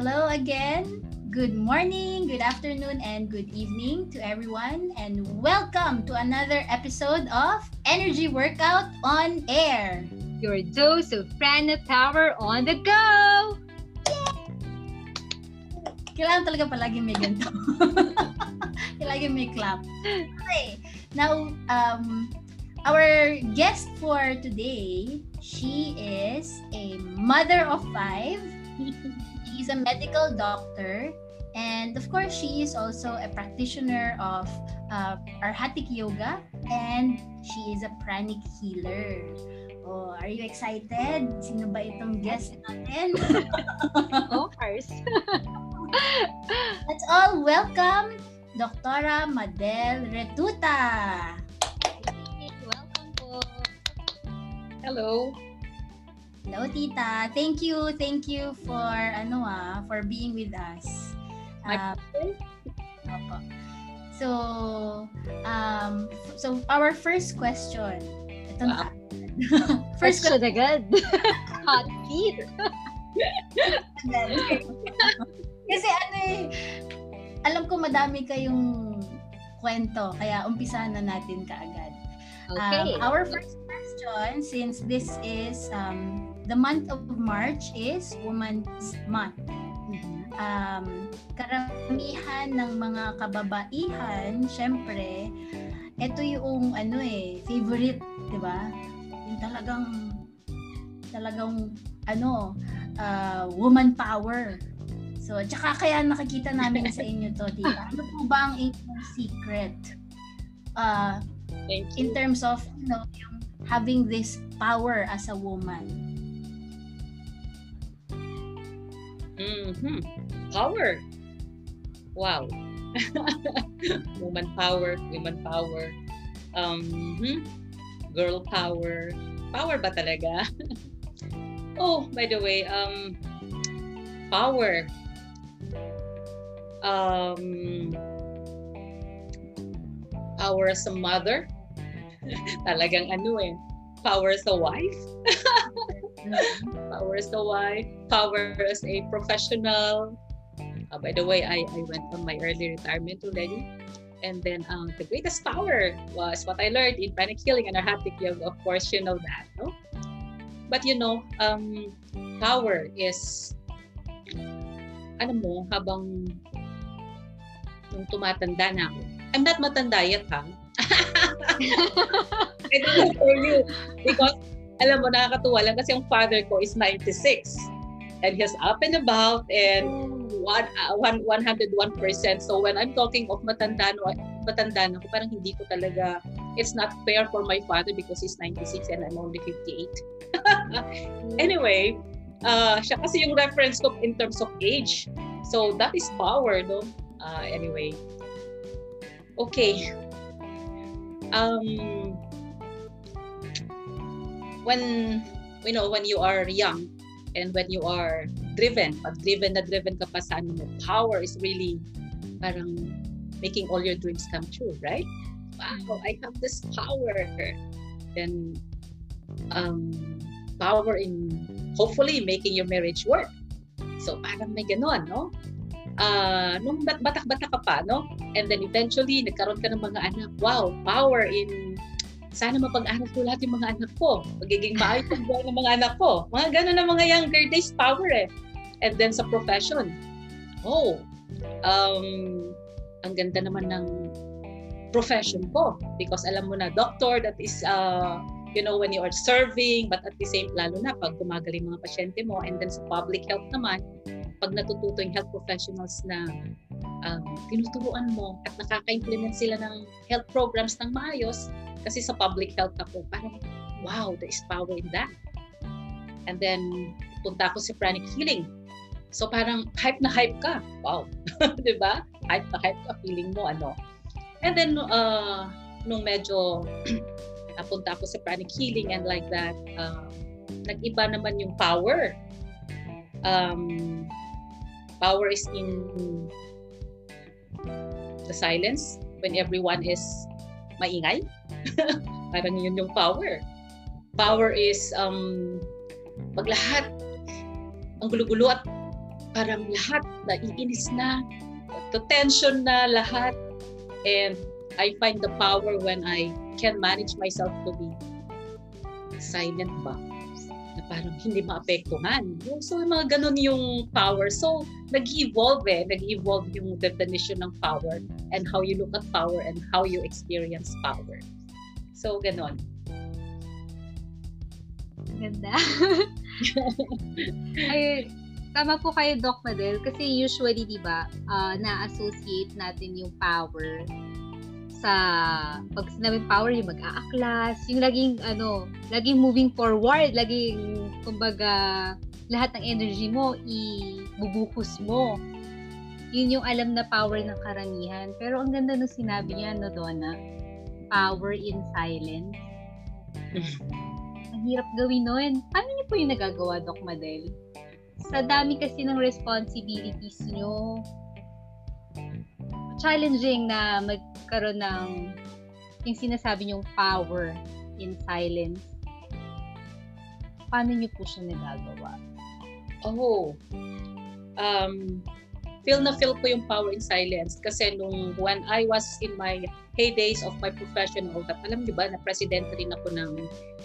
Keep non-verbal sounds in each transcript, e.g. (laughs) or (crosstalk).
Hello again. Good morning, good afternoon, and good evening to everyone, and welcome to another episode of Energy Workout on Air. Your dose of prana power on the go! Kailangan talaga palagi may ganito. (laughs) Kailangan may clap. Okay. Now, um, our guest for today, she is a mother of five. (laughs) She's a medical doctor. And of course, she is also a practitioner of uh, Arhatic Yoga and she is a pranic healer. Oh, are you excited? Sino ba itong guest natin? (laughs) Of course. (laughs) Let's all welcome Doktora Madel Retuta. Welcome po. Hello. Hello, Tita. Thank you, thank you for ano ah, for being with us. Uh, opo. So, um, so our first question. Ito na. (laughs) first Question agad. (laughs) Hot seat. (laughs) Kasi ano eh, alam ko madami kayong kwento, kaya umpisa na natin kaagad. Okay. Um, our first question, since this is um, the month of March is Women's Month. Um, karamihan ng mga kababaihan, syempre, ito yung ano eh, favorite, di ba? Yung talagang, talagang, ano, uh, woman power. So, tsaka kaya nakikita namin sa inyo to, tita. Ano po ba ang inyong secret? Uh, Thank in terms of you know yung having this power as a woman Mhm. Power. Wow. (laughs) woman power, women power. Um, mhm. girl power. Power ba talaga? (laughs) oh, by the way, um, power. Um, power as a mother. (laughs) Talagang ano eh. Power as a wife. power as a wife, power as a professional. Uh, by the way, I, I went on my early retirement already. And then um, the greatest power was what I learned in panic healing and arhatic yoga. Of course, you know that, no? But you know, um, power is, ano mo, habang nung tumatanda na ako. I'm not matanda yet, ha? (laughs) (laughs) I don't for you. Because alam mo, nakakatuwa lang kasi yung father ko is 96. And he's up and about and one, uh, one, 101%. So when I'm talking of matanda, no, matanda na ako, parang hindi ko talaga, it's not fair for my father because he's 96 and I'm only 58. (laughs) anyway, uh, siya kasi yung reference ko in terms of age. So that is power, no? Uh, anyway. Okay. Um, when you know when you are young and when you are driven pag driven na driven ka pa sa ano mo power is really parang making all your dreams come true right? Wow I have this power. Then um power in hopefully making your marriage work. So parang may ganon no? Uh, nung bat- batak-batak ka pa no? And then eventually nagkaroon ka ng mga anak. Wow power in sana mapag-aral ko lahat yung mga anak ko. Magiging maayos ang buhay ng mga anak ko. Mga ganun na mga younger days power eh. And then sa profession, oh, um, ang ganda naman ng profession ko. Because alam mo na, doctor, that is, uh, you know, when you are serving, but at the same, lalo na pag gumagaling mga pasyente mo, and then sa public health naman, pag natututo yung health professionals na um, tinuturuan mo at nakaka-implement sila ng health programs ng maayos, kasi sa public health ako, parang, wow, there is power in that. And then, punta ako sa pranic healing. So parang hype na hype ka. Wow. (laughs) 'Di ba? Hype na hype ka, feeling mo ano. And then, uh, nung medyo napunta ako sa pranic healing and like that, uh, nag-iba naman yung power. Um, power is in the silence when everyone is maingay. (laughs) Parang yun yung power. Power is um, pag lahat ang gulo-gulo at parang lahat naiinis na, tension na lahat. And I find the power when I can manage myself to be silent ba? Na parang hindi maapektuhan. So, yung mga ganun yung power. So, nag-evolve eh. Nag-evolve yung definition ng power and how you look at power and how you experience power. So, ganun. Ganda. (laughs) Ay, tama po kayo, Doc Madel. Kasi usually, di ba, uh, na-associate natin yung power sa pag sinabing power yung mag-aaklas, yung laging ano, laging moving forward, laging kumbaga lahat ng energy mo ibubuhos mo. Yun yung alam na power ng karamihan. Pero ang ganda nung sinabi niya, no, Donna? Power in silence. ang hirap gawin nun. Paano niyo po yung nagagawa, Doc Madel? Sa dami kasi ng responsibilities niyo, challenging na magkaroon ng yung sinasabi niyong power in silence. Paano niyo po siya nagagawa? Oh, um, feel na feel ko yung power in silence kasi nung when I was in my heydays of my professional that alam niyo ba na president rin ako ng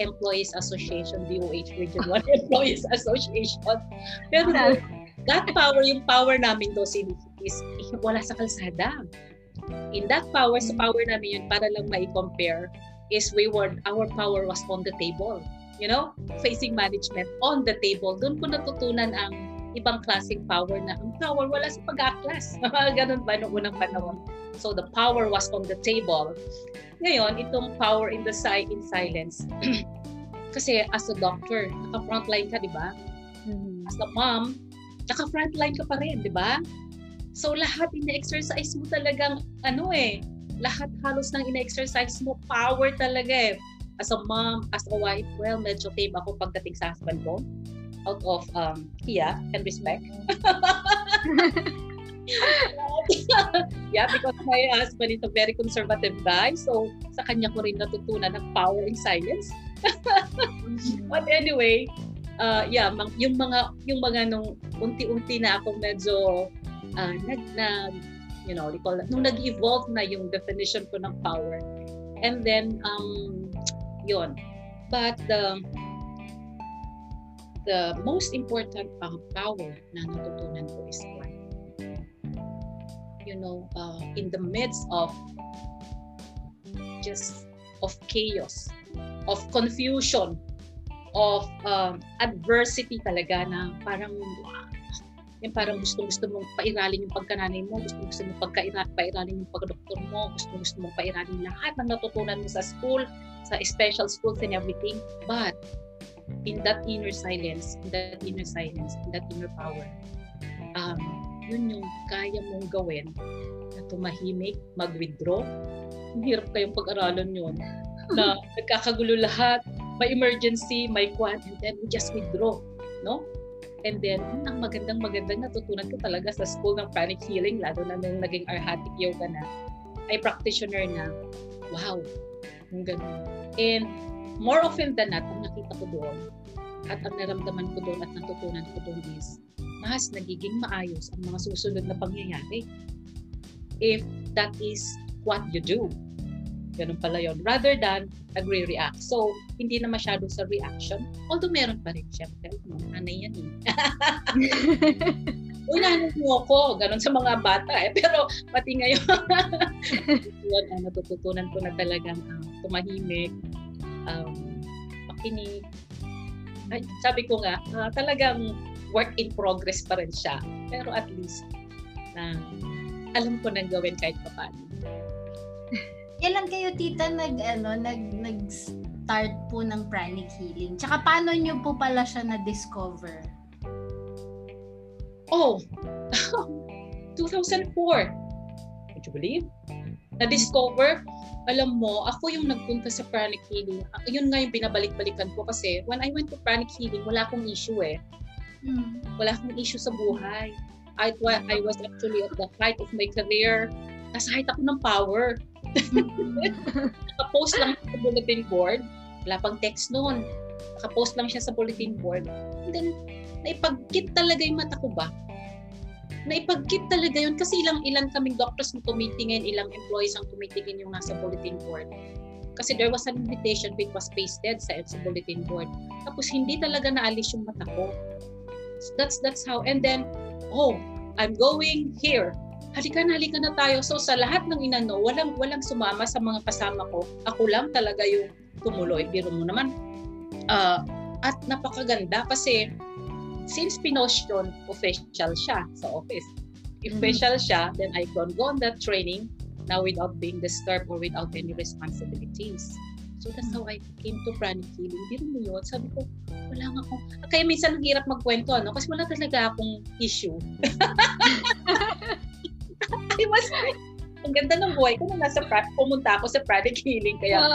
Employees Association DOH Region (laughs) 1 Employees Association pero that power yung power namin do is (laughs) wala sa kalsada in that power sa power namin yun para lang mai-compare is we were our power was on the table you know facing management on the table doon ko natutunan ang ibang klaseng power na ang power wala sa pag-aklas. (laughs) Ganun ba noong unang panahon? So the power was on the table. Ngayon, itong power in the side in silence. (clears throat) Kasi as a doctor, naka-frontline ka, di ba? Mm-hmm. As a mom, naka-frontline ka pa rin, di ba? So lahat ina-exercise mo talagang ano eh, lahat halos ng ina-exercise mo, power talaga eh. As a mom, as a wife, well, medyo tame ako pagdating sa husband ko out of um, Kia and respect. (laughs) yeah, because my husband is a very conservative guy. So, sa kanya ko rin natutunan ng power in silence. (laughs) But anyway, uh, yeah, yung mga yung mga nung unti-unti na ako medyo uh, nag, nag you know, recall, nung nag-evolve na yung definition ko ng power. And then um yon. But the the most important pang power na natutunan ko is what? You know, uh, in the midst of just of chaos, of confusion, of um, adversity talaga na parang yung parang gusto gusto mong pairalin yung pagkananay mo, gusto gusto mong pagkaira, pairalin yung pagdoktor mo, gusto gusto mong pairalin lahat ng natutunan mo sa school, sa special schools and everything. But in that inner silence, in that inner silence, in that inner power, um, yun yung kaya mong gawin na tumahimik, mag-withdraw. Ang hirap kayong pag-aralan yun na (laughs) nagkakagulo lahat, may emergency, may kwan, and then we just withdraw. No? And then, ang magandang magandang natutunan ko talaga sa school ng pranic healing, lalo na nung naging arhatic yoga na, ay practitioner na, wow, yung ganun. And more often than not, ang nakita ko doon at ang naramdaman ko doon at natutunan ko doon is mas nagiging maayos ang mga susunod na pangyayari. If that is what you do. Ganun pala yon Rather than nagre-react. So, hindi na masyado sa reaction. Although meron pa rin, syempre. No, anay yan eh. (laughs) Uy, nanay mo ako. Ganun sa mga bata eh. Pero pati ngayon, (laughs) yun, uh, natututunan ko na talagang uh, tumahimik, um, makinig. Ay, sabi ko nga, uh, talagang work in progress pa rin siya. Pero at least, na uh, alam ko nang gawin kahit pa paano. Kailan kayo, tita, nag, ano, nag, nag-start po ng pranic healing? Tsaka paano nyo po pala siya na-discover? Oh, (laughs) 2004. Would you believe? Na-discover alam mo, ako yung nagpunta sa pranic healing. Yun nga yung binabalik-balikan ko kasi when I went to pranic healing, wala akong issue eh. Hmm. Wala akong issue sa buhay. I, I was actually at the height of my career. Nasa height ako ng power. Nakapost lang sa bulletin board. Wala pang text noon. Nakapost lang siya sa bulletin board. And then, naipagkit talaga yung mata ko ba? naipagkip talaga yun kasi ilang ilan kaming doctors na tumitingin, ilang employees ang tumitingin yung nasa bulletin board. Kasi there was an invitation which was pasted sa, sa bulletin board. Tapos hindi talaga naalis yung mata ko. So that's that's how and then oh, I'm going here. Halika na, halika na tayo. So sa lahat ng inano, walang walang sumama sa mga kasama ko. Ako lang talaga yung tumuloy. Biro mo naman. Uh, at napakaganda kasi since pinost yun, official siya sa office. Official mm-hmm. siya, then I can go on that training now without being disturbed or without any responsibilities. So that's how I came to pranic healing. Hindi mo yun. Sabi ko, wala nga akong... Kaya minsan ang hirap magkwento, ano? Kasi wala talaga akong issue. (laughs) I was... Ang ganda ng buhay ko na nasa pra- pumunta ako sa pranic healing. Kaya,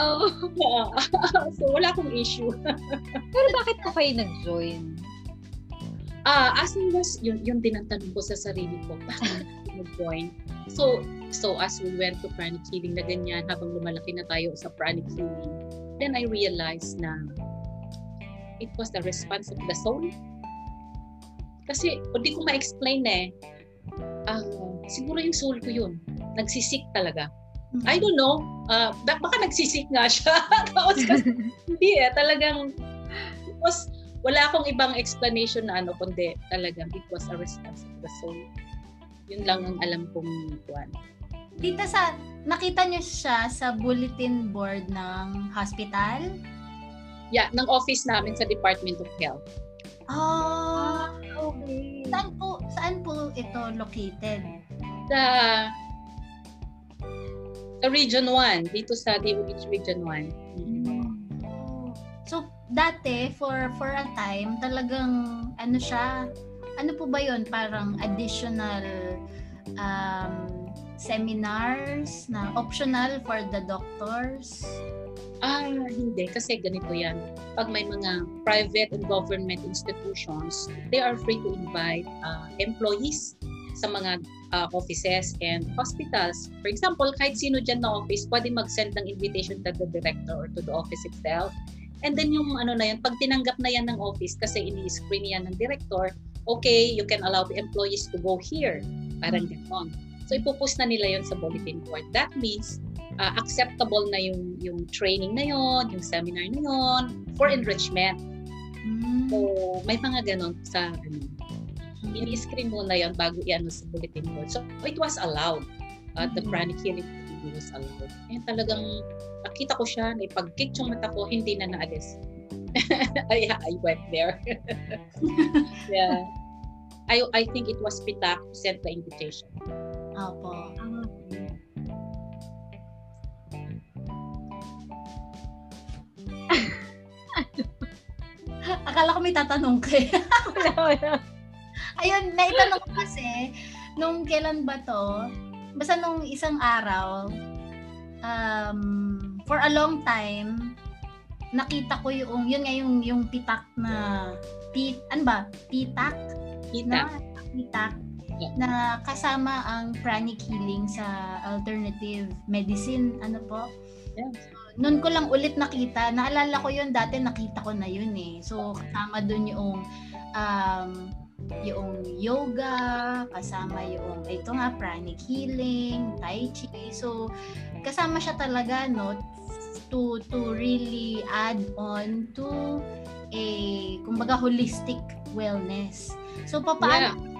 wow. (laughs) so wala akong issue. Pero bakit ko kayo nag-join? Ah, uh, as in was, yun, yun din ang tanong ko sa sarili ko. Bakit nag-join? So, so as we went to pranic healing na ganyan, habang lumalaki na tayo sa pranic healing, then I realized na it was the response of the soul. Kasi, hindi ko ma-explain eh. Uh, siguro yung soul ko yun. Nagsisik talaga. I don't know. Uh, baka nagsisik nga siya. (laughs) Tapos kasi, (laughs) hindi eh. Talagang, it was, wala akong ibang explanation na ano, kundi talagang it was a response of the soul. Yun lang ang alam kong kuwan. Tita, sa, nakita niyo siya sa bulletin board ng hospital? Yeah, ng office namin sa Department of Health. Oh, okay. Saan po, saan po ito located? Sa sa Region 1, dito sa DOH Region 1. Mm-hmm. So, dati, for for a time, talagang, ano siya, ano po ba yon Parang additional um, seminars na optional for the doctors? Ah, hindi. Kasi ganito yan. Pag may mga private and government institutions, they are free to invite uh, employees sa mga uh, offices and hospitals. For example, kahit sino dyan na office, pwede mag-send ng invitation to the director or to the office itself. And then yung ano na yan, pag tinanggap na yan ng office kasi ini-screen yan ng director, okay, you can allow the employees to go here. Parang gano'n. So ipupost na nila yon sa bulletin board. That means uh, acceptable na yung yung training na yon, yung seminar na yon for enrichment. Mm. So may mga ganon sa ano. Ini-screen mo na yon bago i-ano sa bulletin board. So it was allowed. Uh, the pranic healing was allowed. And talagang nakita ko siya, na ipag-kick yung mata ko, hindi na naalis. (laughs) I, I went there. (laughs) yeah. I I think it was Pitak who sent the invitation. Opo. (laughs) Akala ko may tatanong ka eh. Ayun, naitanong ko kasi, nung kailan ba to, basta nung isang araw, um, for a long time, nakita ko yung, yun nga yung, yung pitak na, pit, ano ba? Pitak? Pitak. Na, pitak na kasama ang pranic healing sa alternative medicine. Ano po? Yeah. So, noon ko lang ulit nakita. Naalala ko yun dati, nakita ko na yun eh. So, kasama dun yung um, yung yoga, kasama yung ito nga pranic healing, tai chi. So, kasama siya talaga no to to really add on to a kumbaga holistic wellness. So papaano yeah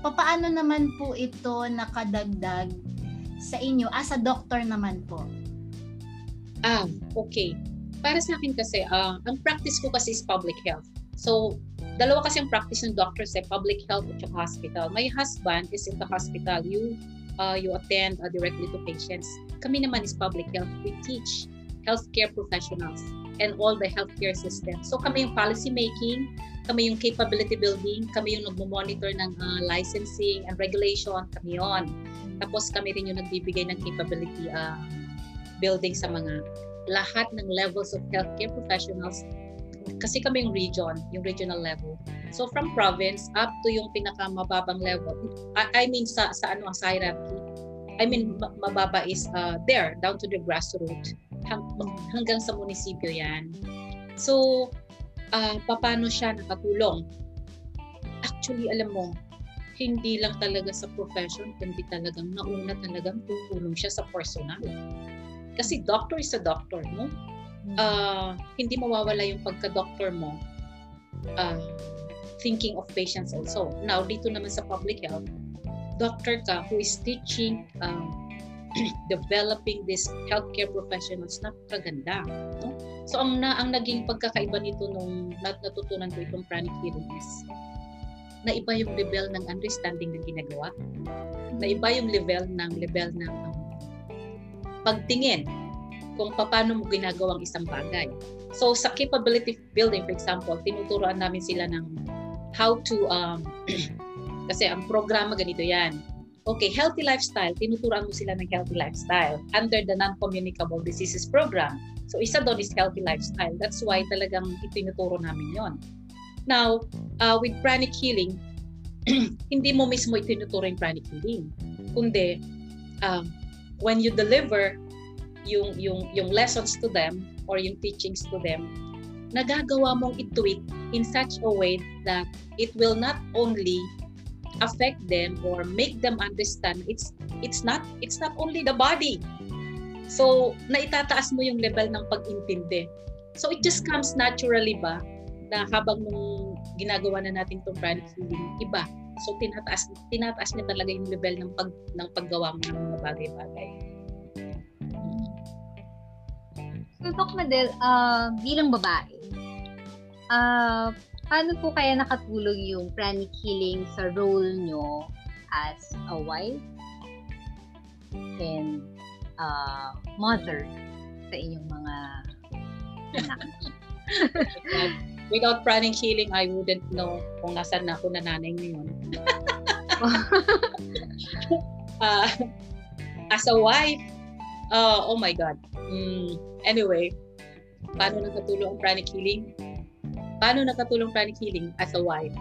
papaano naman po ito nakadagdag sa inyo as a doctor naman po? Ah, okay. Para sa akin kasi, uh, ang practice ko kasi is public health. So, dalawa kasi ang practice ng doctor sa public health at yung hospital. My husband is in the hospital. You uh, you attend uh, directly to patients. Kami naman is public health. We teach healthcare professionals and all the healthcare system. So kami yung policy making, kami yung capability building, kami yung nagmo-monitor ng uh, licensing and regulation, kami yon. Tapos kami rin yung nagbibigay ng capability uh, building sa mga lahat ng levels of healthcare professionals kasi kami yung region, yung regional level. So from province up to yung pinakamababang level. I, I mean sa sa ano sa hierarchy. I mean mababa is uh, there down to the grassroots hang, hanggang sa munisipyo 'yan. So uh, paano siya nakatulong. Actually, alam mo, hindi lang talaga sa profession, kundi talagang nauna talagang tulong siya sa personal. Kasi doctor is a doctor, no? Uh, hindi mawawala yung pagka-doctor mo uh, thinking of patients also. Now, dito naman sa public health, doctor ka who is teaching um, (clears throat) developing these healthcare professionals na kaganda. No? So ang na ang naging pagkakaiba nito nung natutunan ko itong pranic healing is na iba yung level ng understanding ng ginagawa. Na iba yung level ng level ng um, pagtingin kung paano mo ginagawa ang isang bagay. So sa capability building, for example, tinuturoan namin sila ng how to um, (clears throat) Kasi ang programa ganito yan. Okay, healthy lifestyle, tinuturuan mo sila ng healthy lifestyle under the non-communicable diseases program. So isa doon is healthy lifestyle. That's why talagang itinuturo namin yon. Now, uh, with pranic healing, (clears throat) hindi mo mismo itinuturo yung pranic healing. Kundi, um, when you deliver yung, yung, yung lessons to them or yung teachings to them, nagagawa mong i-tweak in such a way that it will not only affect them or make them understand it's it's not it's not only the body. So naitataas mo yung level ng pag-intindi. So it just comes naturally ba na habang nung ginagawa na natin tong pranic healing iba. So tinataas tinataas niya talaga yung level ng pag ng paggawa mo ng mga bagay-bagay So, Doc Madel, uh, bilang babae, uh, paano po kaya nakatulong yung pranic healing sa role nyo as a wife and uh, mother sa inyong mga anak? (laughs) Without pranic healing, I wouldn't know kung nasan na ako na nanay ngayon. uh, (laughs) (laughs) as a wife, uh, oh my God. Mm, anyway, paano nakatulong ang pranic healing? paano nakatulong pranic healing as a wife?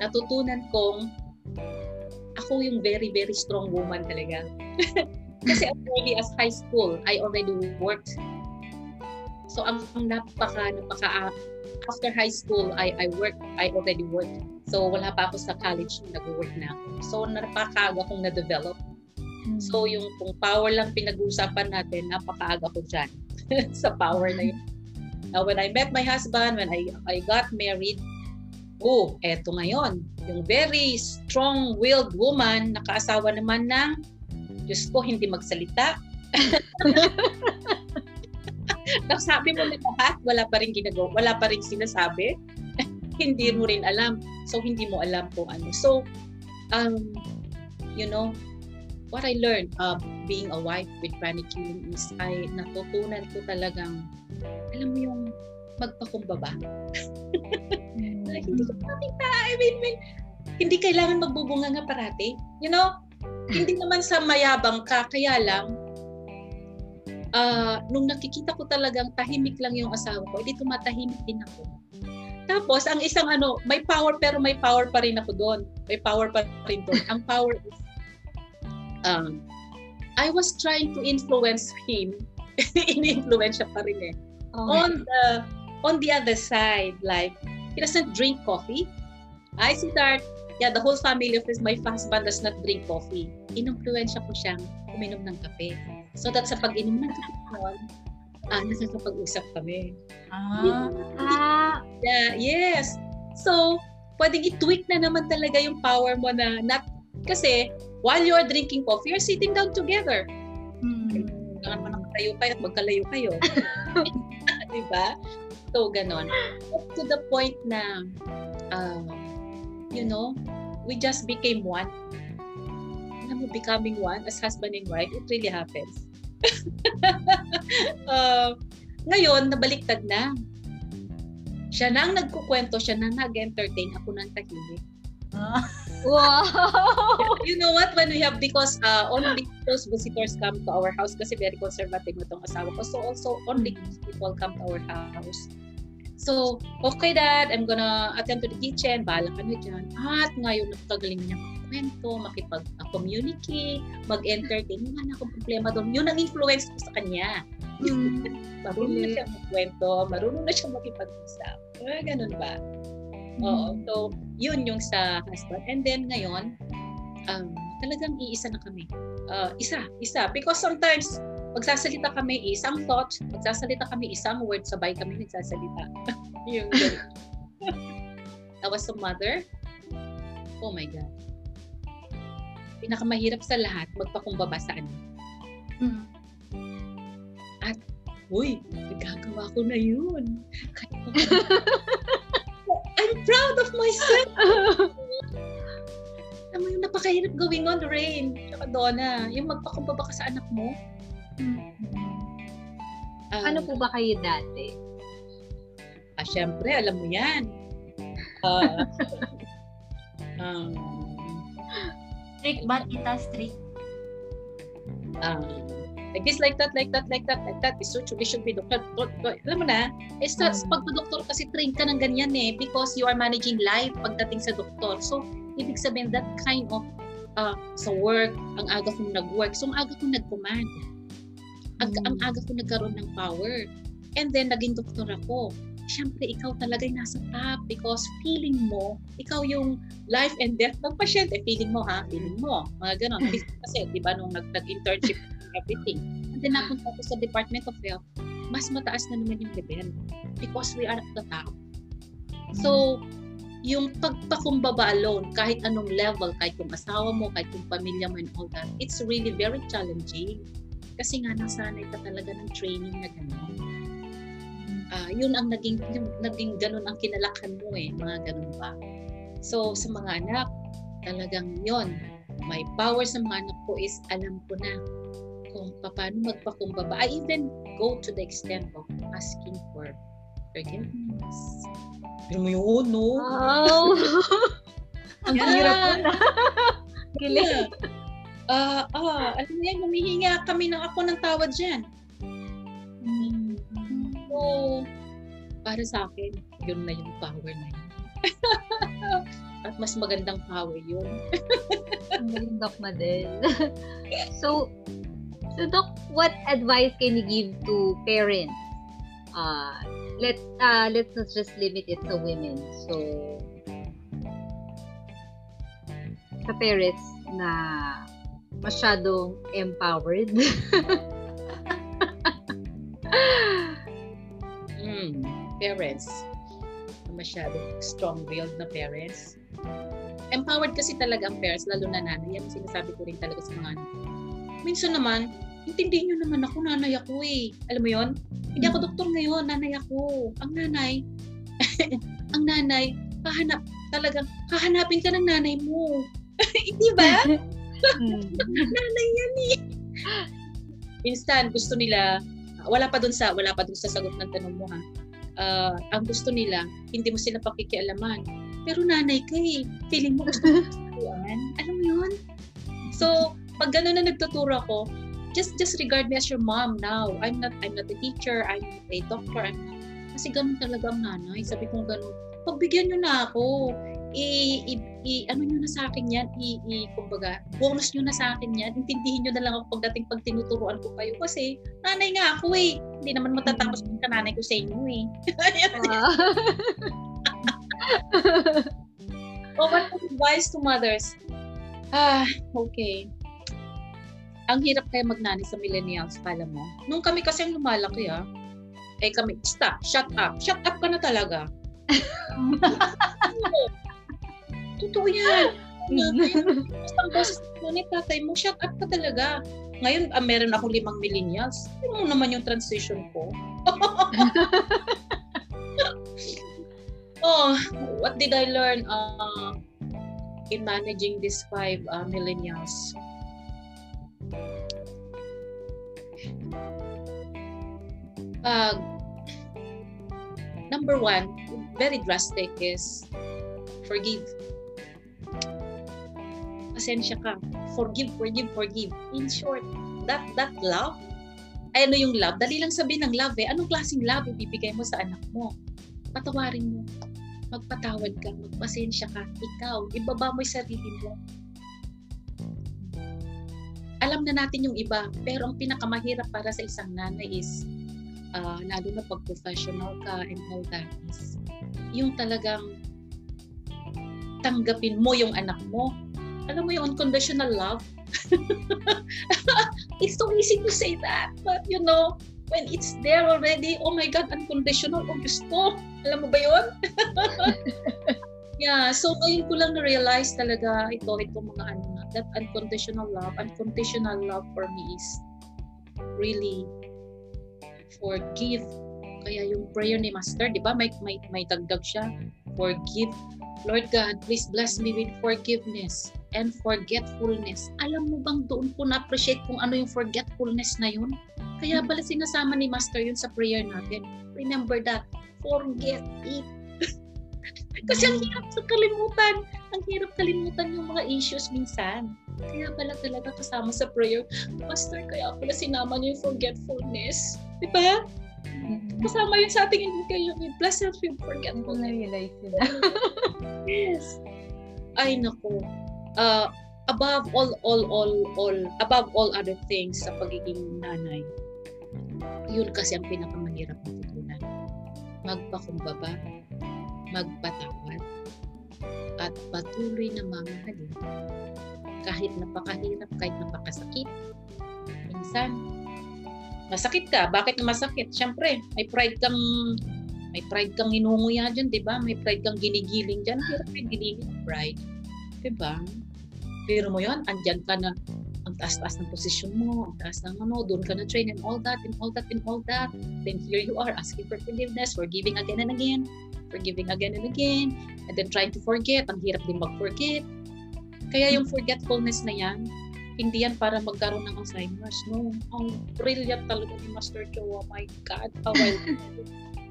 Natutunan kong ako yung very, very strong woman talaga. (laughs) Kasi already as high school, I already worked. So ang napaka, napaka, after high school, I, I worked, I already worked. So wala pa ako sa college, nag-work na ako. So napakaaga kong na-develop. So yung kung power lang pinag-uusapan natin, napakaaga ko dyan (laughs) sa power na yun. Now, when I met my husband, when I, I got married, oh, eto ngayon, yung very strong-willed woman, nakaasawa naman ng, Diyos ko, hindi magsalita. (laughs) Nasabi mo na lahat, wala pa rin ginagawa, wala pa rin sinasabi. (laughs) hindi mo rin alam. So, hindi mo alam kung ano. So, um, you know, what I learned uh, being a wife with panic healing is I natutunan ko talagang alam mo yung magpakumbaba. na hindi ko makita. I mean, I mean, hindi kailangan magbubunga nga parati. You know, hindi naman sa mayabang ka, kaya lang, uh, nung nakikita ko talagang tahimik lang yung asawa ko, edi tumatahimik din ako. Tapos, ang isang ano, may power pero may power pa rin ako doon. May power pa rin doon. Ang power is, um, I was trying to influence him. (laughs) In-influence siya pa rin eh Oh. On the on the other side, like he doesn't drink coffee. I see that yeah, the whole family of his, my husband does not drink coffee. Inumpluensya ko siyang uminom ng kape. So that sa pag-inom ng kape noon, ah, nakakapag-usap kami. Ah. ah. Yeah, yes. So, pwedeng i-tweak na naman talaga yung power mo na not, kasi while you are drinking coffee, you're sitting down together. Hmm. Kailangan mo nang tayo kayo at magkalayo kayo. (laughs) di ba? So, ganon. Up to the point na, uh, you know, we just became one. Alam mo, becoming one as husband and wife, it really happens. uh, (laughs) ngayon, nabaliktad na. Siya na ang nagkukwento, siya na nag-entertain, ako nang tahimik. Ah. Wow! (laughs) you know what? When we have, because uh, only those visitors come to our house kasi very conservative itong asawa ko. So also, only those people come to our house. So, okay dad, I'm gonna attend to the kitchen. Bahala ka na dyan. At ngayon, nakagaling niya kwento, makipag-communicate, mag-entertain. Wala na akong problema doon. Yun ang influence ko sa kanya. Mm. (laughs) marunong na siya magkwento, marunong na siya makipag-usap. Eh, ganun ba? Oo. So, yun yung sa husband. And then ngayon, um, talagang iisa na kami. Uh, isa, isa. Because sometimes, magsasalita kami isang thought, magsasalita kami isang word, sabay kami nagsasalita. (laughs) yung (laughs) I was a mother. Oh my God. Pinakamahirap sa lahat, magpakumbaba sa anak. Mm. At, uy, nagkagawa ko na yun. (laughs) I'm proud of myself. (laughs) Alam mo yung napakahirap gawin on, Rain. Tsaka Donna, yung magpakumbaba ka sa anak mo. Mm. Um, Ano po ba kayo dati? Ah, syempre, alam mo yan. (laughs) Ah, um, Strict ba, tita? Strict. um, like this, like that, like that, like that, like that. Is should should be, doctor. doctor. Alam mo na, eh, sa, Mm. pag doktor kasi train ka ng ganyan eh because you are managing life pagdating sa doktor. So, ibig sabihin that kind of uh, sa work, ang aga kong nag-work. So, ang aga kong nag-command. Ang, Mm. ang aga kong nagkaroon ng power. And then, naging doktor ako. Siyempre, ikaw talaga yung nasa top because feeling mo, ikaw yung life and death ng pasyente. Feeling mo ha, feeling mo. Mga ganon. (laughs) Kasi, di ba, nung nag- nag-internship everything. And then, napunta ako sa Department of Health, mas mataas na naman yung level because we are at the top. So, yung pagpakumbaba alone, kahit anong level, kahit yung asawa mo, kahit yung pamilya mo and all that, it's really very challenging. Kasi nga, nasanay ka talaga ng training na gano'n. Ah, yun ang naging, yung, naging ganun ang kinalakhan mo eh, mga ganun ba. So, sa mga anak, talagang yon may power sa mga anak ko is alam ko na kung paano magpakumbaba. I even go to the extent of asking for forgiveness. Pero mo yun, no? Wow! (laughs) Ang hirap po na. Kilig. Ah, ah, alam mo yan, humihinga kami ng ako ng tawad dyan. Mm. So, para sa akin, yun na yung power na yun. (laughs) At mas magandang power yun. Ang Doc Madel. (laughs) so, so Doc, what advice can you give to parents? Uh, let's uh, let's not just limit it to women. So, sa parents na masyadong empowered. (laughs) Mm, parents. Masyadong strong-willed na parents. Empowered kasi talaga ang parents, lalo na nanay. Yan sinasabi ko rin talaga sa mga. Minsan naman, intindihin nyo naman ako, nanay ako eh. Alam mo yon? Hindi ako doktor ngayon, nanay ako. Ang nanay, (laughs) ang nanay, kahanap, talagang, kahanapin ka ng nanay mo. (laughs) Hindi ba? Hmm. (laughs) nanay yan eh. Minsan gusto nila wala pa dun sa wala pa dun sa sagot ng tanong mo ha. Ah, ang gusto nila, hindi mo sila pakikialaman. Pero nanay ka eh. Feeling mo gusto mo. Alam mo yun? So, pag gano'n na nagtuturo ako, just just regard me as your mom now. I'm not I'm not a teacher, I'm not a doctor, I'm not. Kasi ganun talaga ang nanay. Sabi ko ganun. Pagbigyan nyo na ako. I, i, i- ano nyo na sa akin yan, i, i, kumbaga, bonus nyo na sa akin yan, intindihin nyo na lang ako pagdating pag tinuturuan ko kayo kasi nanay nga ako eh. Hindi naman matatapos yung kananay ko sa inyo eh. (laughs) Oh, what advice to mothers? Ah, okay. Ang hirap kaya magnani sa millennials, pala mo. Nung kami kasi ang lumalaki ah, eh kami, stop, shut up. Shut up ka na talaga. (laughs) Totoo yan. Basta ang boses ni tatay mo, shut up ka talaga. Ngayon, ah, meron ako limang millennials. Mo naman yung transition ko. (laughs) oh, what did I learn uh, in managing these five uh, millennials? Uh, number one, very drastic is forgive. Pasensya ka. Forgive, forgive, forgive. In short, that that love, ay ano yung love? Dali lang sabihin ng love eh. Anong klaseng love ibibigay mo sa anak mo? Patawarin mo. Magpatawad ka. Magpasensya ka. Ikaw, ibaba mo yung sarili mo. Alam na natin yung iba, pero ang pinakamahirap para sa isang nanay is, uh, lalo na pag professional ka and all that is, yung talagang tanggapin mo yung anak mo. Alam mo yung unconditional love? (laughs) it's so easy to say that. But you know, when it's there already, oh my God, unconditional, oh gusto. Alam mo ba yun? (laughs) yeah, so ngayon ko lang na-realize talaga ito, ito mga ano that unconditional love, unconditional love for me is really forgive. Kaya yung prayer ni Master, di ba, may, may, may dagdag siya, forgive. Lord God, please bless me with forgiveness and forgetfulness. Alam mo bang doon ko na-appreciate kung ano yung forgetfulness na yun? Kaya pala sinasama ni Master yun sa prayer natin. Remember that. Forget it. Kasi ang hirap sa kalimutan. Ang hirap kalimutan yung mga issues minsan. Kaya pala talaga kasama sa prayer. Master, kaya pala sinama niyo yung forgetfulness. Di ba? Kasama yun sa ating kayo. Bless us with forgetfulness. Na-realize nila. (laughs) Yes. Ay, naku. Uh, above all, all, all, all, above all other things sa pagiging nanay, yun kasi ang pinakamahirap na tutunan. Magpakumbaba, magpatawad, at patuloy na mamahalin. Kahit napakahirap, kahit napakasakit. Minsan, masakit ka. Bakit na masakit? Siyempre, may pride kang may pride kang inunguya dyan, di ba? May pride kang ginigiling dyan. Pero may ginigiling pride. Di ba? Pero mo yun, andyan ka na taas-taas ng posisyon mo, taas ng ano, doon ka na train and all that, and all that, and all that. Then here you are asking for forgiveness, forgiving again and again, forgiving again and again, and then trying to forget. Ang hirap din mag-forget. Kaya yung forgetfulness na yan, hindi yan para magkaroon ng Alzheimer's. No, ang brilliant talaga ni Master Joe. Oh my God, how I (laughs)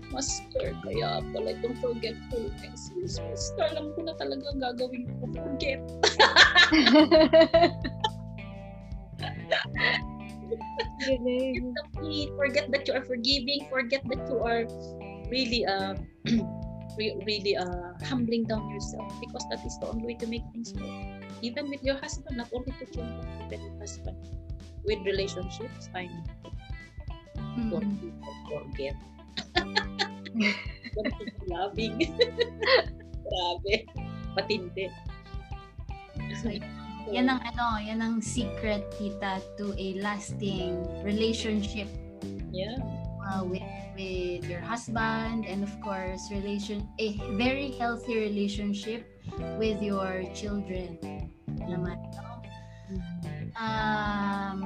Master, kaya pala itong forgetfulness. Yes, Master, alam ko na talaga gagawin ko. Forget. (laughs) Forget the pain. Forget that you are forgiving. Forget that you are really uh, (clears throat) re- really uh, humbling down yourself because that is the only way to make things work. Even with your husband, not only to children, even with husband. With relationships, I know. Don't Mm. people forget. Don't loving. (laughs) Grabe. Patindi. So, Yan ang ano, yan ang secret tita to a lasting relationship Yeah. uh, with with your husband and of course relation a very healthy relationship with your children naman no? um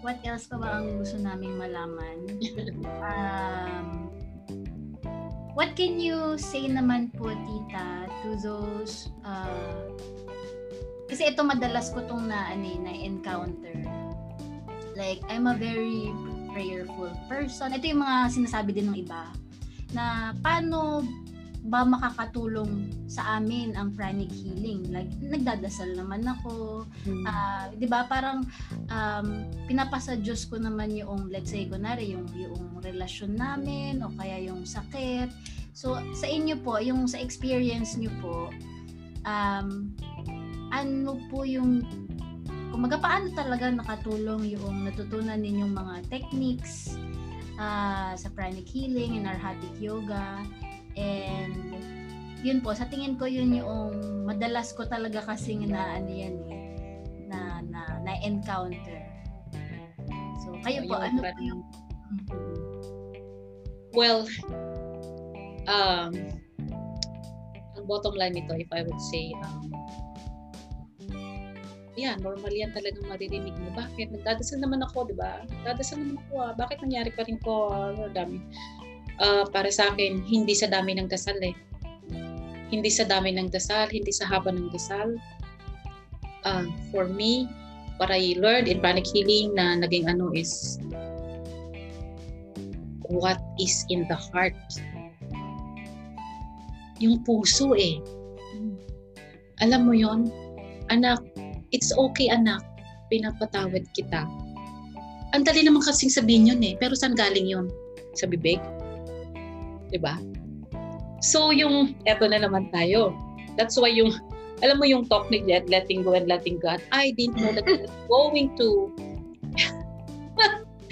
what else pa ba ang gusto naming malaman (laughs) um what can you say naman po tita to those uh, kasi ito madalas ko tong na ano eh, na encounter like I'm a very prayerful person. Ito yung mga sinasabi din ng iba na paano ba makakatulong sa amin ang pranic healing? Like, nagdadasal naman ako. Ah, 'di ba? Parang um, pinapasa Diyos ko naman yung let's say kunari yung yung relasyon namin o kaya yung sakit. So sa inyo po, yung sa experience niyo po, um, ano po yung kumaga paano talaga nakatulong yung natutunan ninyong mga techniques ah, sa pranic healing and arhatic yoga? And yun po sa tingin ko yun yung madalas ko talaga kasing na ano yan eh na na, na encounter so kayo po ano po yung Well, um, ang bottom line nito, if I would say, um, yeah, normal yan talagang maririnig mo. Bakit? Nagdadasal naman ako, di ba? Nagdadasal naman ako, ah. Bakit nangyari pa rin ko? Ah, dami. Ah, para sa akin, hindi sa dami ng dasal eh. Hindi sa dami ng dasal, hindi sa haba ng dasal. Ah, for me, what I learned in pranic healing na naging ano is what is in the heart. Yung puso eh. Alam mo yon Anak, it's okay anak, pinapatawad kita. Ang dali naman kasing sabihin yun eh, pero saan galing yun? Sa bibig? ba? So yung, eto na naman tayo. That's why yung, alam mo yung talk ni Jet, letting go and letting God, I didn't know that I was (laughs) going to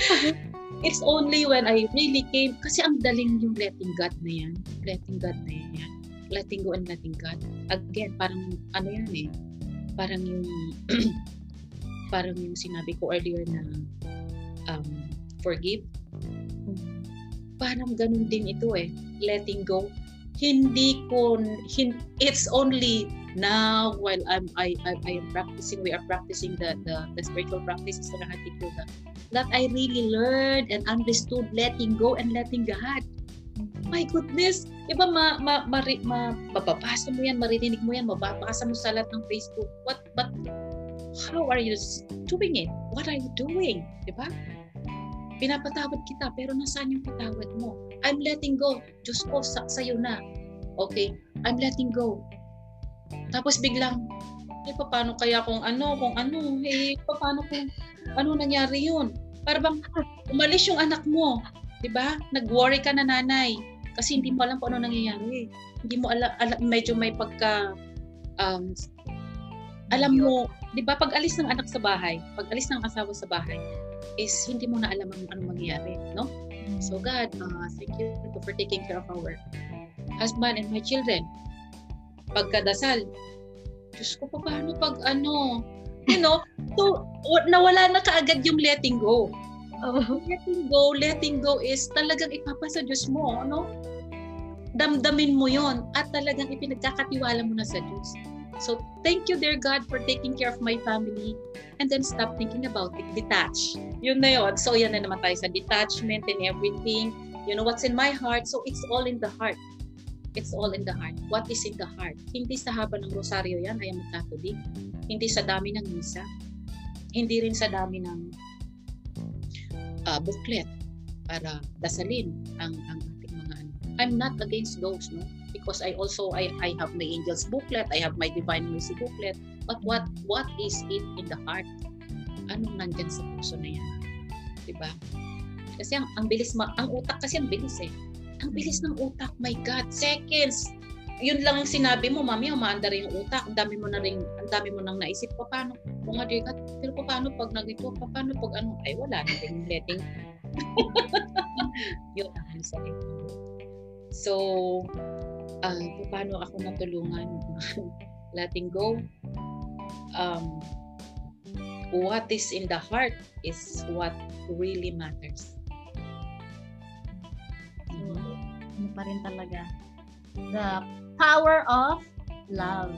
(laughs) It's only when I really came, kasi ang daling yung letting God na yan. Letting God na yan. Letting go and letting God. Again, parang ano yan eh. Parang yung (clears throat) parang yung sinabi ko earlier na um, forgive. Parang ganun din ito eh. Letting go. Hindi ko, hin, it's only now while I'm I, I, I am practicing, we are practicing the, the, the spiritual practices sa Rahatik Yoga, that I really learned and understood letting go and letting God. My goodness! Iba ma, ma, ma, ma, mababasa mo yan, maririnig mo yan, mababasa mo sa lahat ng Facebook. What, but how are you doing it? What are you doing? Diba? Pinapatawad kita, pero nasaan yung patawad mo? I'm letting go. Diyos ko, sa, sa'yo na. Okay? I'm letting go. Tapos biglang, eh, paano kaya kung ano, kung ano, eh, paano kung ano nangyari yun? Para bang umalis yung anak mo, 'di ba? Nag-worry ka na nanay kasi hindi mo alam kung ano nangyayari. Hindi mo alam, alam medyo may pagka um, alam mo, 'di ba, pag alis ng anak sa bahay, pag alis ng asawa sa bahay, is hindi mo na alam ang anong mangyayari, no? So God, uh, thank you for taking care of our husband and my children. Pagkadasal, Diyos ko, paano pag ano, you know, so nawala na kaagad yung letting go. Oh. Letting go, letting go is talagang ipapasa Diyos mo, ano? Damdamin mo yon at talagang ipinagkakatiwala mo na sa Diyos. So, thank you, dear God, for taking care of my family. And then stop thinking about it. Detach. Yun na yun. So, yan na naman tayo sa detachment and everything. You know what's in my heart. So, it's all in the heart. It's all in the heart. What is in the heart? Hindi sa haba ng rosaryo yan, I am a Catholic. Hindi sa dami ng misa. Hindi rin sa dami ng uh, booklet para dasalin ang, ang ating mga ano. I'm not against those, no? Because I also, I, I have my angels booklet, I have my divine mercy booklet. But what what is it in the heart? Anong nandyan sa puso na yan? Diba? Kasi ang, ang bilis, ma, ang utak kasi ang bilis eh ang bilis ng utak, my God, seconds. Yun lang ang sinabi mo, mami, umaandar yung utak. Ang dami mo na rin, ang dami mo nang naisip, paano? Kung nga, God, pero paano pag nagito, paano pag ano, ay wala na rin letting. (laughs) yun ang ano So, uh, paano ako natulungan (laughs) letting go? Um, what is in the heart is what really matters. ano pa rin talaga. The power of love.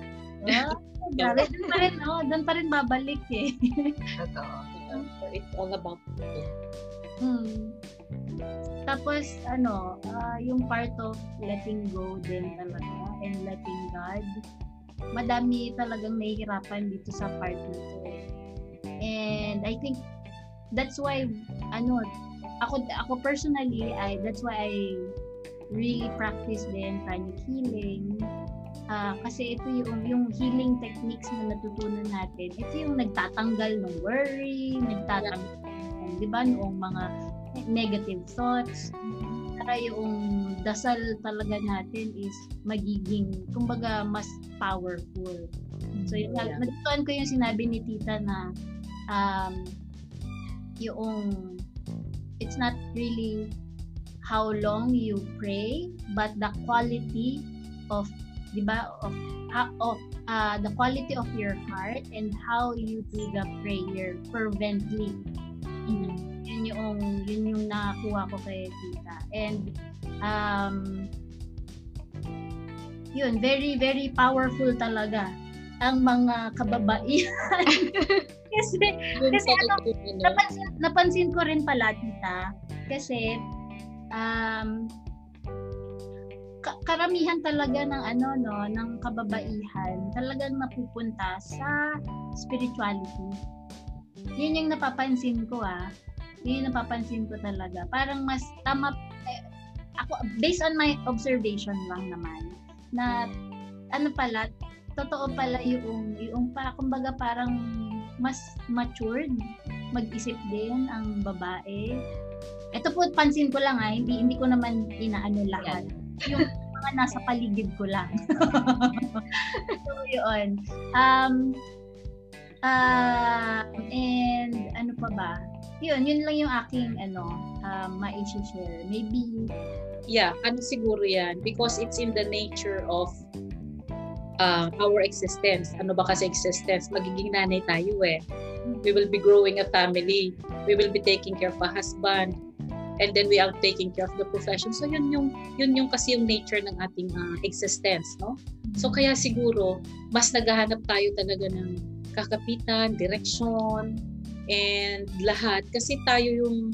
(laughs) Oh, grabe, doon pa rin, no? Doon pa rin babalik eh. Totoo. It's all about hmm. Tapos, ano, uh, yung part of letting go din talaga and letting God, madami talagang nahihirapan dito sa part nito. And I think that's why, ano, ako, ako personally, I, that's why I really practice din pranic healing. Uh, kasi ito yung, yung healing techniques na natutunan natin. Ito yung nagtatanggal ng worry, nagtatanggal, yeah. di ba, noong mga negative thoughts. Para yung dasal talaga natin is magiging, kumbaga, mas powerful. So, yun, yeah. nagustuhan ko yung sinabi ni Tita na um, yung it's not really how long you pray, but the quality of, di ba, of, of uh, the quality of your heart and how you do the prayer fervently. Mm-hmm. Yun yung, yun yung nakakuha ko kay tita. And, um, yun, very, very powerful talaga ang mga kababaihan. (laughs) kasi, kasi ano, napansin, napansin ko rin pala, tita, kasi um, ka- karamihan talaga ng ano no ng kababaihan talagang napupunta sa spirituality. Yun yung napapansin ko ah. Yun yung napapansin ko talaga. Parang mas tama eh, ako based on my observation lang naman na ano pala totoo pala yung yung pa kumbaga parang mas matured mag-isip din ang babae ito po, pansin ko lang ha, hindi, hindi ko naman inaano lahat. Yung mga nasa paligid ko lang. (laughs) so, yun. Um, uh, and ano pa ba? Yun, yun lang yung aking ano, um, ma-share. Maybe Yeah, ano siguro yan? Because it's in the nature of uh, our existence. Ano ba kasi existence? Magiging nanay tayo eh. We will be growing a family. We will be taking care of a husband. And then we are taking care of the profession. So yun yung yun yung kasi yung nature ng ating uh, existence, no? So kaya siguro mas naghahanap tayo talaga ng kakapitan, direksyon, and lahat kasi tayo yung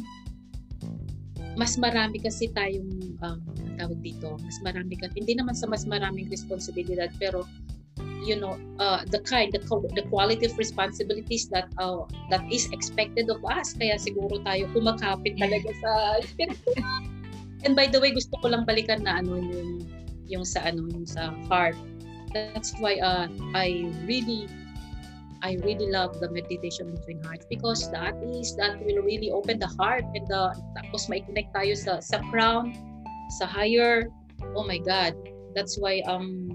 mas marami kasi tayong um, tawag dito, mas marami kasi hindi naman sa mas maraming responsibilidad pero you know uh, the kind the, the quality of responsibilities that uh, that is expected of us. Kaya siguro tayo kumakapit talaga sa (laughs) and by the way gusto ko lang balikan na ano yung yung sa ano yung sa heart. That's why uh, I really I really love the meditation between hearts because that is that will really open the heart and the tapos mai-connect tayo sa sa crown sa higher. Oh my god. That's why um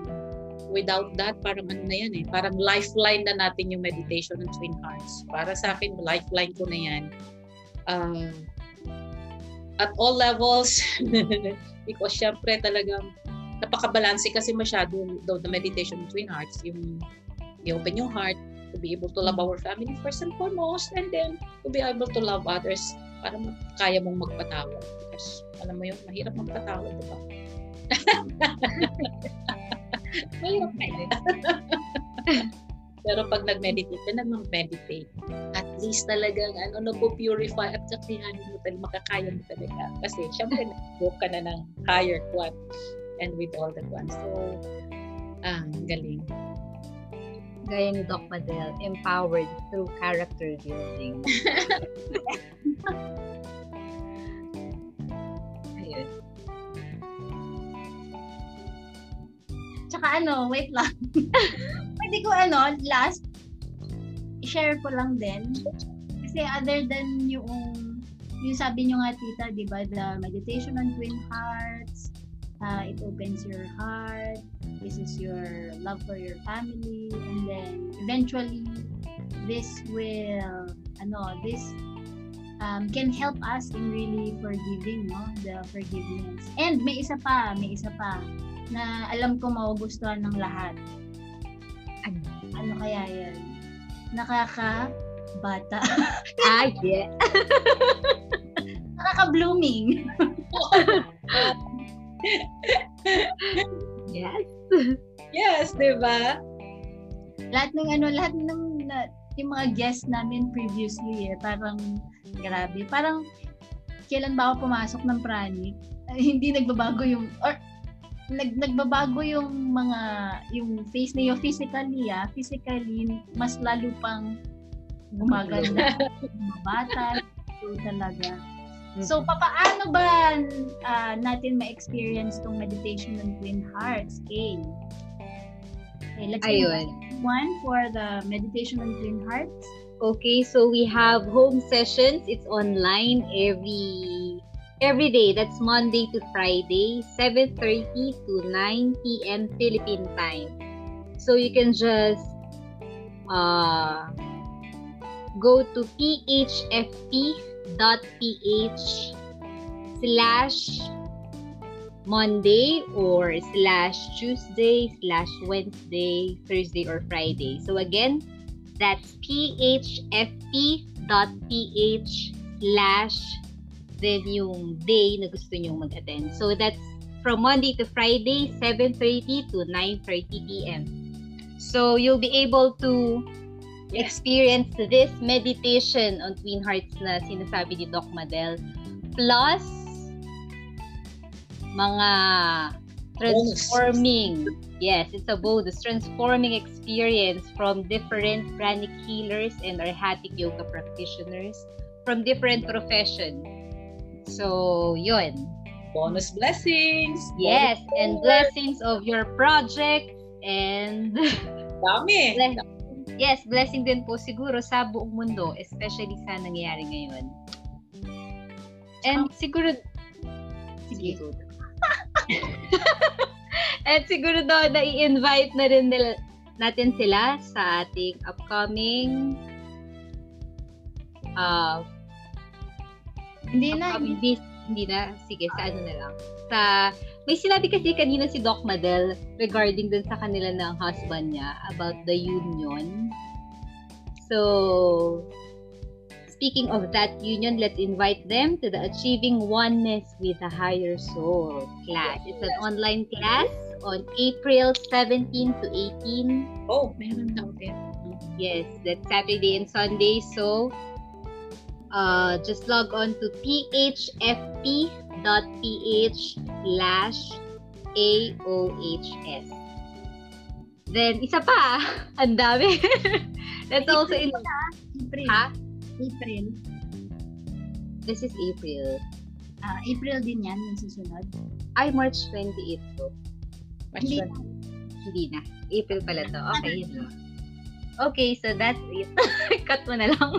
without that, parang ano na yan eh, parang lifeline na natin yung meditation ng Twin Hearts. Para sa akin, lifeline ko na yan. Uh, at all levels, (laughs) because syempre talagang napakabalanse kasi masyado daw the meditation ng Twin Hearts, yung i-open yung heart, to be able to love our family first and foremost, and then to be able to love others para kaya mong magpatawad. Because alam mo yung mahirap magpatawad, di ba? (laughs) Mahirap (laughs) eh. Pero pag nag-meditate ka na mag-meditate, at least talagang ano, nag-purify at kakayanin mo talaga, makakaya mo talaga. Kasi syempre, (laughs) nag ka na ng higher one and with all that one. So, ah, galing. Gaya ni Doc Madel, empowered through character building. (laughs) Tsaka ano, wait lang. (laughs) Pwede ko ano, last, share ko lang din. Kasi other than yung, yung sabi nyo nga tita, di ba, the meditation on twin hearts, uh, it opens your heart, this is your love for your family, and then eventually, this will, ano, this um, can help us in really forgiving, no? The forgiveness. And may isa pa, may isa pa na alam ko magugustuhan ng lahat. Ano, ano kaya yan? Nakaka bata. (laughs) ah, yeah. (laughs) Nakaka-blooming. yes. Yes, di ba? Lahat ng ano, lahat ng na, yung mga guests namin previously eh, parang grabe. Parang kailan ba ako pumasok ng pranik, hindi nagbabago yung, or nag nagbabago yung mga yung face niyo physically ah. Physically mas lalo pang gumaganda mga bata. So talaga. So mm-hmm. papaano ba uh, natin ma-experience tong meditation ng twin hearts okay okay let's Ayun. one for the meditation ng twin hearts. Okay so we have home sessions. It's online every every day. That's Monday to Friday, 7.30 to 9 p.m. Philippine time. So you can just uh, go to phfp.ph slash Monday or slash Tuesday slash Wednesday, Thursday, or Friday. So again, that's phfp.ph slash then yung day na gusto nyong mag-attend. So that's from Monday to Friday, 7.30 to 9.30 p.m. So you'll be able to experience this meditation on Twin Hearts na sinasabi ni Doc Madel. Plus, mga transforming, yes, it's a bonus, transforming experience from different pranic healers and arhatic yoga practitioners from different professions So, yun. Bonus blessings. Yes, bonus and blessings of your project and (laughs) dami. yes, blessing din po siguro sa buong mundo, especially sa nangyayari ngayon. And siguro sige. (laughs) And siguro daw na i-invite na rin nila, natin sila sa ating upcoming uh, hindi na. Hindi, Hindi na? Sige, sa ano na lang. Sa, may sinabi kasi kanina si Doc Madel regarding dun sa kanila ng husband niya about the union. So, speaking of that union, let's invite them to the Achieving Oneness with a Higher Soul class. It's an online class on April 17 to 18. Oh, meron daw din. Yes, that's Saturday and Sunday. So, uh, just log on to thfp.ph slash AOHS. Then, isa pa, (laughs) ang dami. (laughs) That's also in... April. Ha? April. This is April. Ah, April din yan, yung susunod. Ay, March 28 to. Much Hindi. better. Hindi na. April pala to. Okay. Okay, so that's it. (laughs) Cut mo na lang.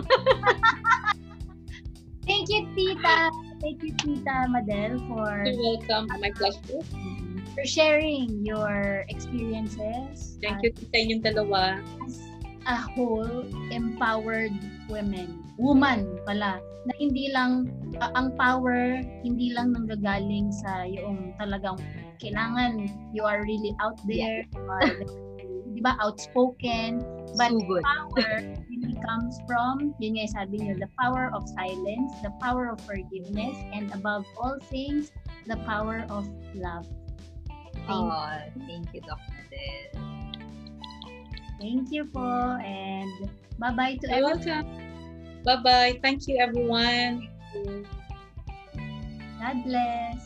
Thank you, Tita. Thank you, Tita Madel, for You're welcome. My pleasure. for sharing your experiences Thank you sa inyong dalawa. as a whole empowered women. Woman pala. Na hindi lang, ah, ang power, hindi lang nanggagaling sa yung talagang kailangan you are really out there, you are, di ba, outspoken, but Sugod. power really comes from, yun nga sabi niyo, the power of silence, the power of forgiveness, and above all things, the power of love. Thank, Oh, thank you, Doc Madel. thank you po, and bye-bye to You're everyone. welcome. Bye-bye. Thank you, everyone. God bless.